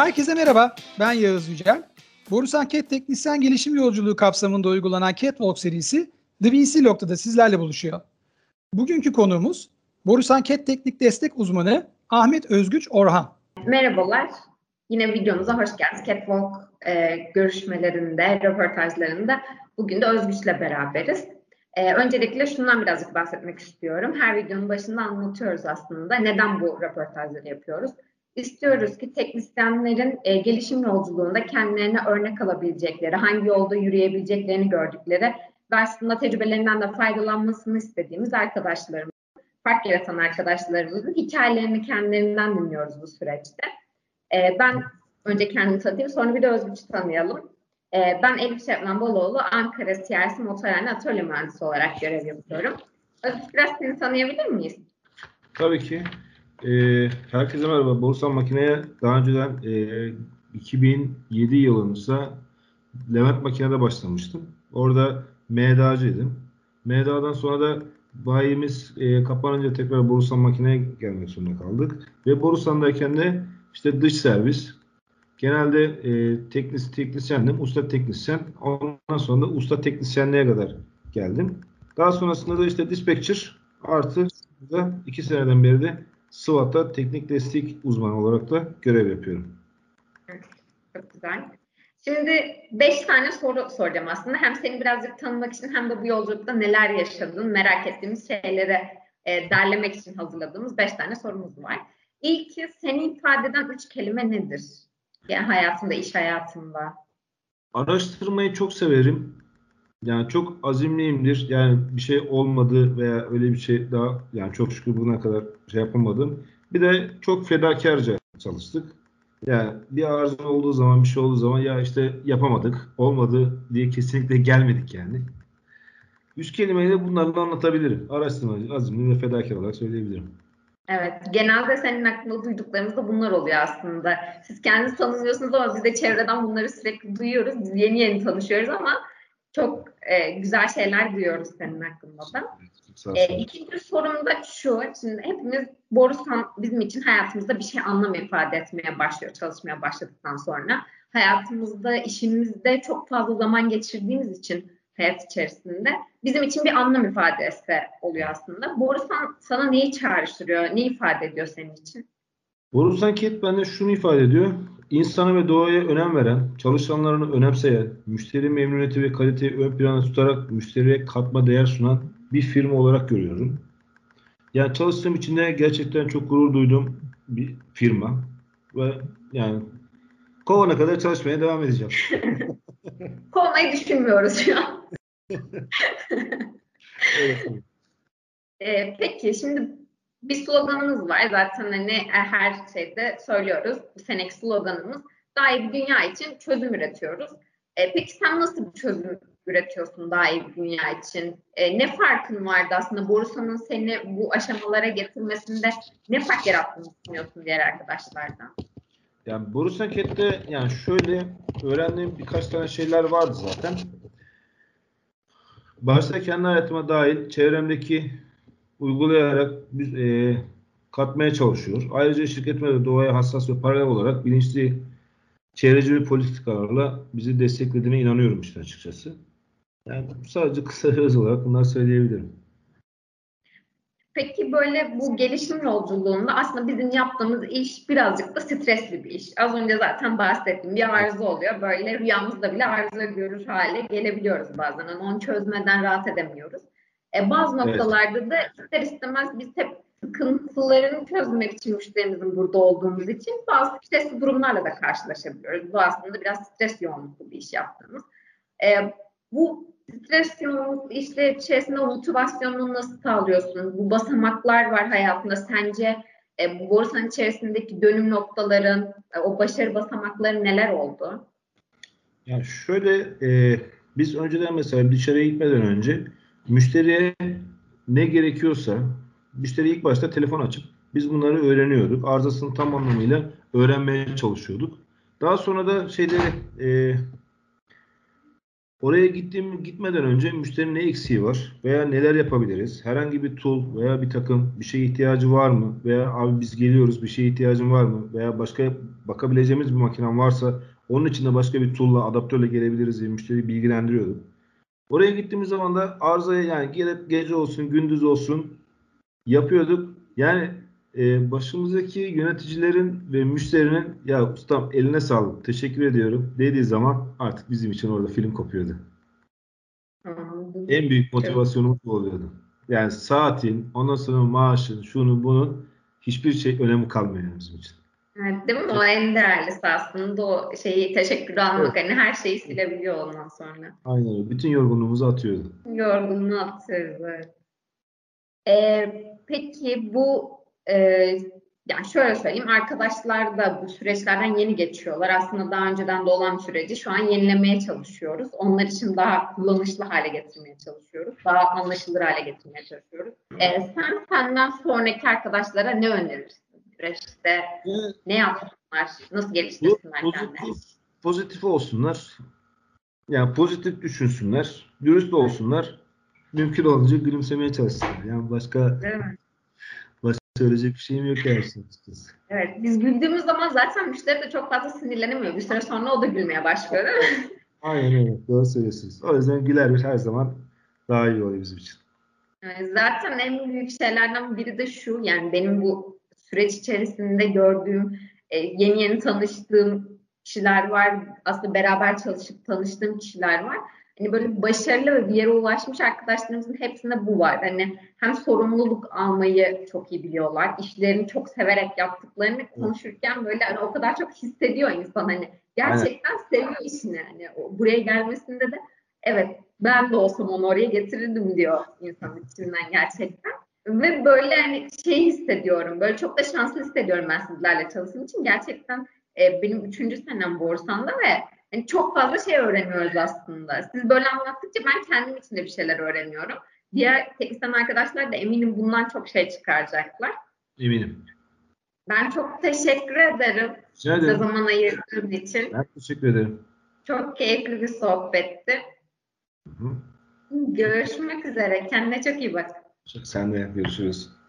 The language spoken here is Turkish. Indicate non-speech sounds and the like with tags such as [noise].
Herkese merhaba, ben Yağız Yücel. Borusan Cat Teknisyen Gelişim Yolculuğu kapsamında uygulanan Catwalk serisi The VC Log'da sizlerle buluşuyor. Bugünkü konuğumuz Borusan Cat Teknik Destek Uzmanı Ahmet Özgüç Orhan. Merhabalar, yine videomuza hoş geldiniz. Catwalk e, görüşmelerinde, röportajlarında bugün de Özgüç'le beraberiz. E, öncelikle şundan birazcık bahsetmek istiyorum. Her videonun başında anlatıyoruz aslında neden bu röportajları yapıyoruz. İstiyoruz ki teknisyenlerin e, gelişim yolculuğunda kendilerine örnek alabilecekleri, hangi yolda yürüyebileceklerini gördükleri ve aslında tecrübelerinden de faydalanmasını istediğimiz arkadaşlarımız, fark yaratan arkadaşlarımızın hikayelerini kendilerinden dinliyoruz bu süreçte. E, ben önce kendimi tanıtayım, sonra bir de Özgüç'ü tanıyalım. E, ben Elif Şebnem Baloğlu, Ankara Siyasi Motorhane Atölye Mühendisi olarak görev yapıyorum. Özgüç biraz seni tanıyabilir miyiz? Tabii ki. E, herkese merhaba. Borsan Makine'ye daha önceden e, 2007 yılında Levent Makine'de başlamıştım. Orada MDA'cıydım. MDA'dan sonra da bayimiz e, kapanınca tekrar Borusan Makine'ye gelmek zorunda kaldık. Ve Borusan'dayken de işte dış servis, genelde e, teknis, teknisyendim, usta teknisyen. Ondan sonra da usta teknisyenliğe kadar geldim. Daha sonrasında da işte dispatcher artı da iki seneden beri de SWAT'ta teknik destek uzmanı olarak da görev yapıyorum. Çok güzel. Şimdi beş tane soru soracağım aslında. Hem seni birazcık tanımak için hem de bu yolculukta neler yaşadın, merak ettiğimiz şeyleri e, derlemek için hazırladığımız beş tane sorumuz var. İlki seni ifade eden üç kelime nedir? Yani hayatında, iş hayatında. Araştırmayı çok severim. Yani çok azimliyimdir. Yani bir şey olmadı veya öyle bir şey daha yani çok şükür bugüne kadar şey yapamadım. Bir de çok fedakarca çalıştık. Yani bir arıza olduğu zaman bir şey olduğu zaman ya işte yapamadık, olmadı diye kesinlikle gelmedik yani. Üç kelimeyle bunlarla anlatabilirim. Araştırmacı, azimli ve fedakar olarak söyleyebilirim. Evet, genelde senin aklında duyduklarımız da bunlar oluyor aslında. Siz kendiniz tanımlıyorsunuz ama biz de çevreden bunları sürekli duyuyoruz. Biz yeni yeni tanışıyoruz ama çok e, güzel şeyler duyuyoruz senin hakkında da. E, ikinci sorum da şu. Şimdi hepimiz Borusan bizim için hayatımızda bir şey anlam ifade etmeye başlıyor çalışmaya başladıktan sonra. Hayatımızda, işimizde çok fazla zaman geçirdiğimiz için hayat içerisinde bizim için bir anlam ifadesi oluyor aslında. Borusan sana neyi çağrıştırıyor, ne ifade ediyor senin için? Borusan Ket bende şunu ifade ediyor. İnsana ve doğaya önem veren, çalışanlarını önemseyen, müşteri memnuniyeti ve kaliteyi ön plana tutarak müşteriye katma değer sunan bir firma olarak görüyorum. Yani çalıştığım için de gerçekten çok gurur duyduğum bir firma. Ve yani kovana kadar çalışmaya devam edeceğim. [laughs] Kovmayı düşünmüyoruz şu an. [laughs] evet. Ee, peki şimdi bir sloganımız var zaten hani her şeyde söylüyoruz. Bu seneki sloganımız daha iyi bir dünya için çözüm üretiyoruz. E, peki sen nasıl bir çözüm üretiyorsun daha iyi bir dünya için? E, ne farkın vardı aslında Borusan'ın seni bu aşamalara getirmesinde ne fark yarattığını düşünüyorsun diğer arkadaşlardan? Yani Borusan Ket'te yani şöyle öğrendiğim birkaç tane şeyler vardı zaten. Başta kendi hayatıma dahil çevremdeki uygulayarak biz, e, katmaya çalışıyor. Ayrıca şirketime de doğaya hassas ve paralel olarak bilinçli çevreci ve politikalarla bizi desteklediğine inanıyorum işte açıkçası. Yani sadece kısa öz olarak bunları söyleyebilirim. Peki böyle bu gelişim yolculuğunda aslında bizim yaptığımız iş birazcık da stresli bir iş. Az önce zaten bahsettim. Bir arıza oluyor. Böyle rüyamızda bile arıza görür hale gelebiliyoruz bazen. Ama onu çözmeden rahat edemiyoruz. E, bazı noktalarda evet. da ister istemez biz hep sıkıntılarını çözmek için müşterimizin burada olduğumuz için bazı stresli durumlarla da karşılaşabiliyoruz. Bu aslında biraz stres yoğunluklu bir iş yaptığımız. E, bu stres yoğunluklu işler içerisinde motivasyonunu nasıl sağlıyorsun? Bu basamaklar var hayatında. Sence e, bu borsanın içerisindeki dönüm noktaların, e, o başarı basamakları neler oldu? Yani şöyle e, biz önceden mesela dışarıya gitmeden önce müşteriye ne gerekiyorsa müşteri ilk başta telefon açıp biz bunları öğreniyorduk. Arızasını tam anlamıyla öğrenmeye çalışıyorduk. Daha sonra da şeyleri e, Oraya gittiğim gitmeden önce müşterinin ne eksiği var veya neler yapabiliriz? Herhangi bir tool veya bir takım bir şeye ihtiyacı var mı? Veya abi biz geliyoruz bir şeye ihtiyacın var mı? Veya başka bakabileceğimiz bir makinem varsa onun için de başka bir tool'la adaptörle gelebiliriz diye müşteriyi bilgilendiriyordum. Oraya gittiğimiz zaman da arızaya yani gerek gece olsun gündüz olsun yapıyorduk. Yani e, başımızdaki yöneticilerin ve müşterinin ya ustam eline sağlık teşekkür ediyorum dediği zaman artık bizim için orada film kopuyordu. Anladım. En büyük motivasyonumuz bu oluyordu. Yani saatin, ondan sonra maaşın, şunun bunun hiçbir şey önemi kalmıyor bizim için. Evet, değil mi? O en değerlisi aslında o şeyi teşekkür almak. Hani her şeyi silebiliyor ondan sonra. Aynen öyle. Bütün yorgunluğumuzu atıyordu. Yorgunluğu atıyoruz. Evet. Ee, peki bu e, yani şöyle söyleyeyim arkadaşlar da bu süreçlerden yeni geçiyorlar. Aslında daha önceden de olan süreci şu an yenilemeye çalışıyoruz. Onlar için daha kullanışlı hale getirmeye çalışıyoruz. Daha anlaşılır hale getirmeye çalışıyoruz. Ee, sen senden sonraki arkadaşlara ne önerirsin? Süreçte ne yapsınlar? Nasıl geliştirsinler kendini? Pozitif, pozitif olsunlar. Yani pozitif düşünsünler. Dürüst olsunlar. Mümkün olunca gülümsemeye çalışsınlar. Yani başka söyleyecek bir şeyim yok açıkçası. Evet, biz güldüğümüz zaman zaten müşteri de çok fazla sinirlenemiyor. Bir süre sonra o da gülmeye başlıyor değil mi? [laughs] Aynen öyle. Doğru söylüyorsunuz. O yüzden güler bir her zaman daha iyi oluyor bizim için. Yani zaten en büyük şeylerden biri de şu, yani benim bu süreç içerisinde gördüğüm, e, yeni yeni tanıştığım kişiler var. Aslında beraber çalışıp tanıştığım kişiler var. Hani böyle başarılı ve bir yere ulaşmış arkadaşlarımızın hepsinde bu var. Hani hem sorumluluk almayı çok iyi biliyorlar. işlerini çok severek yaptıklarını konuşurken böyle hani o kadar çok hissediyor insan hani gerçekten seviyor işini. Hani buraya gelmesinde de evet ben de olsam onu oraya getirirdim diyor insan içinden gerçekten. Ve böyle hani şey hissediyorum. Böyle çok da şanslı hissediyorum ben sizlerle çalıştığım için. Gerçekten e, benim üçüncü senem Borsan'da ve hani çok fazla şey öğreniyoruz aslında. Siz böyle anlattıkça ben kendim için de bir şeyler öğreniyorum. Diğer teknisyen arkadaşlar da eminim bundan çok şey çıkaracaklar. Eminim. Ben çok teşekkür ederim Rica ederim. zaman ayırdığın için. Ben teşekkür ederim. Çok keyifli bir sohbetti. Hı hı. Görüşmek üzere. Kendine çok iyi bak. Sen de görüşürüz.